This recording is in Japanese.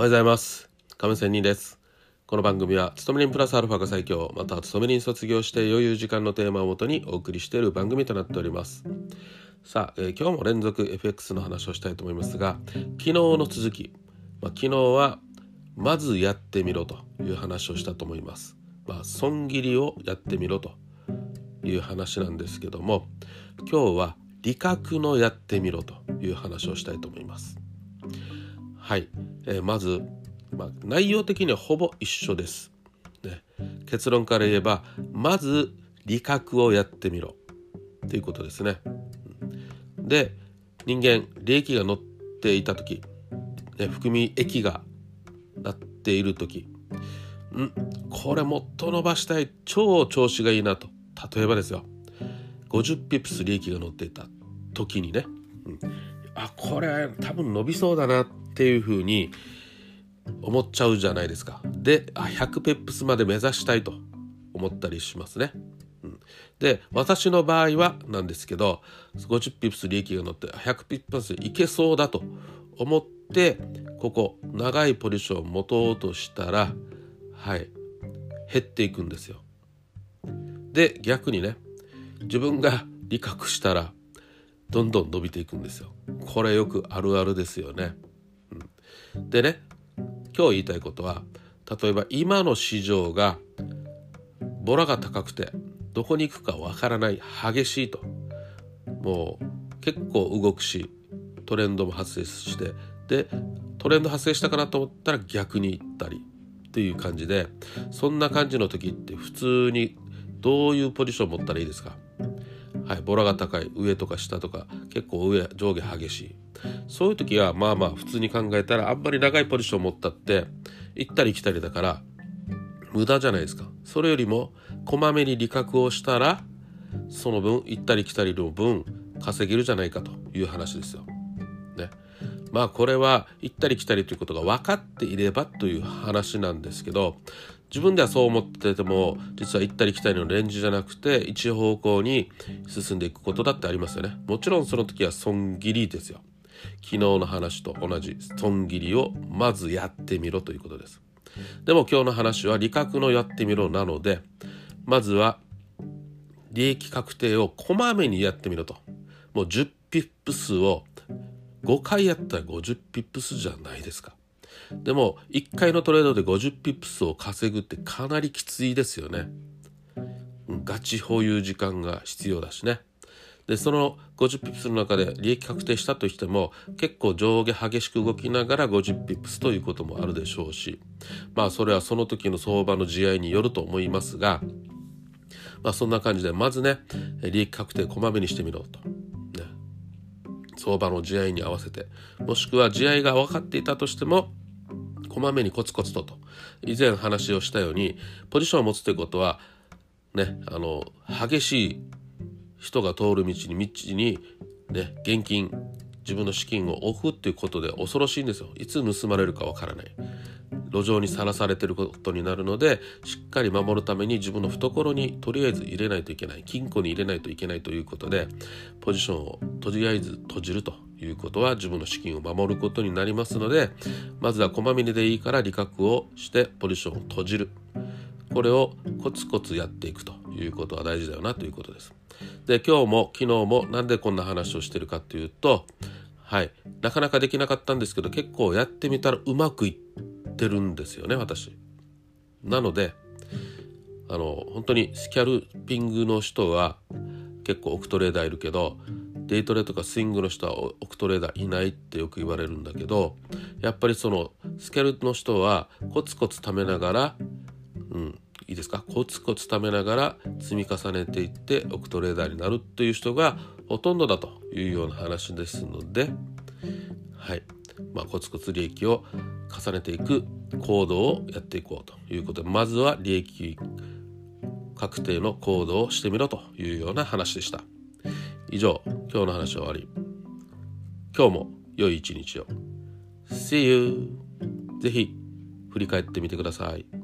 おはようございます。亀仙人です。この番組は勤め人プラスアルファが最強または勤め人卒業して余裕時間のテーマをもとにお送りしている番組となっております。さあ、えー、今日も連続 FX の話をしたいと思いますが昨日の続き、まあ、昨日はまずやってみろという話をしたと思います。まあ損切りをやってみろという話なんですけども今日は利確のやってみろという話をしたいと思います。はい、えー、まず、まあ、内容的にはほぼ一緒です、ね、結論から言えばまず利確をやってみろ。ということですね。で人間利益が乗っていた時、ね、含み益がなっている時。ん。これもっと伸ばしたい。超調子がいいなと。例えばですよ。50ピプス利益が乗っていた時にね、うん、あこれ多分伸びそうだなっていうふうに思っちゃうじゃないですか。であ100ピップスまで目指したいと思ったりしますね。うん、で私の場合はなんですけど50ピップス利益が乗って100ピップスいけそうだと思ってここ長いポジションを持とうとしたらはい減っていくんですよ。で逆にね自分が理覚したらどんどん伸びていくんですよ。これよくあるあるですよね。うんでね今日言いたいことは例えば今の市場がボラが高くてどこに行くかわからない激しいともう結構動くしトレンドも発生してでトレンド発生したかなと思ったら逆に行ったりっていう感じでそんな感じの時って普通にどういうポジション持ったらいいですか？はい、ボラが高い上とか下とか結構上上下激しいそういう時はまあまあ普通に考えたらあんまり長いポジション持ったって行ったり来たりだから無駄じゃないですかそれよりもこまめに利確をしたらその分行ったり来たりの分稼げるじゃないかという話ですよ。ね。まあこれは行ったり来たりということが分かっていればという話なんですけど自分ではそう思ってても実は行ったり来たりのレンジじゃなくて一方向に進んでいくことだってありますよね。もちろんその時は損切りですよ。昨日の話と同じ損切りをまずやってみろということです。でも今日の話は利確のやってみろなのでまずは利益確定をこまめにやってみろと。もう10ピップスを5回やったら50ピップスじゃないですか。でも1回のトレードで50ピップスを稼ぐってかなりきついですよね。かつ保有時間が必要だしね。でその50ピップスの中で利益確定したとしても結構上下激しく動きながら50ピップスということもあるでしょうしまあそれはその時の相場の地合いによると思いますがまあそんな感じでまずね利益確定こまめにしてみろと。相場の地合いに合わせてもしくは地合いが分かっていたとしてもこまめにコツコツとと。以前話をしたようにポジションを持つということはねあの激しい人が通る道に道にね現金自分の資金を置くっていうことで恐ろしいんですよ。いつ盗まれるかわからない。路上にさらされてることになるのでしっかり守るために自分の懐にとりあえず入れないといけない金庫に入れないといけないということでポジションをとりあえず閉じるということは自分の資金を守ることになりますのでまずはこまめにでいいから利確をしてポジションを閉じるこれをコツコツやっていくということは大事だよなということです。で今日も昨日もなんでこんな話をしてるかというとはいなかなかできなかったんですけど結構やってみたらうまくいっってるんですよね私。なのであの本当にスキャルピングの人は結構オクトレーダーいるけどデイトレとかスイングの人はオクトレーダーいないってよく言われるんだけどやっぱりそのスキャルの人はコツコツ貯めながら、うん、いいですか？コツコツ貯めながら積み重ねていってオクトレーダーになるという人がほとんどだというような話ですのではいまあ、コツコツ利益を重ねていく行動をやっていこうということでまずは利益確定の行動をしてみろというような話でした以上今日の話は終わり今日も良い一日を See you! ぜひ振り返ってみてください。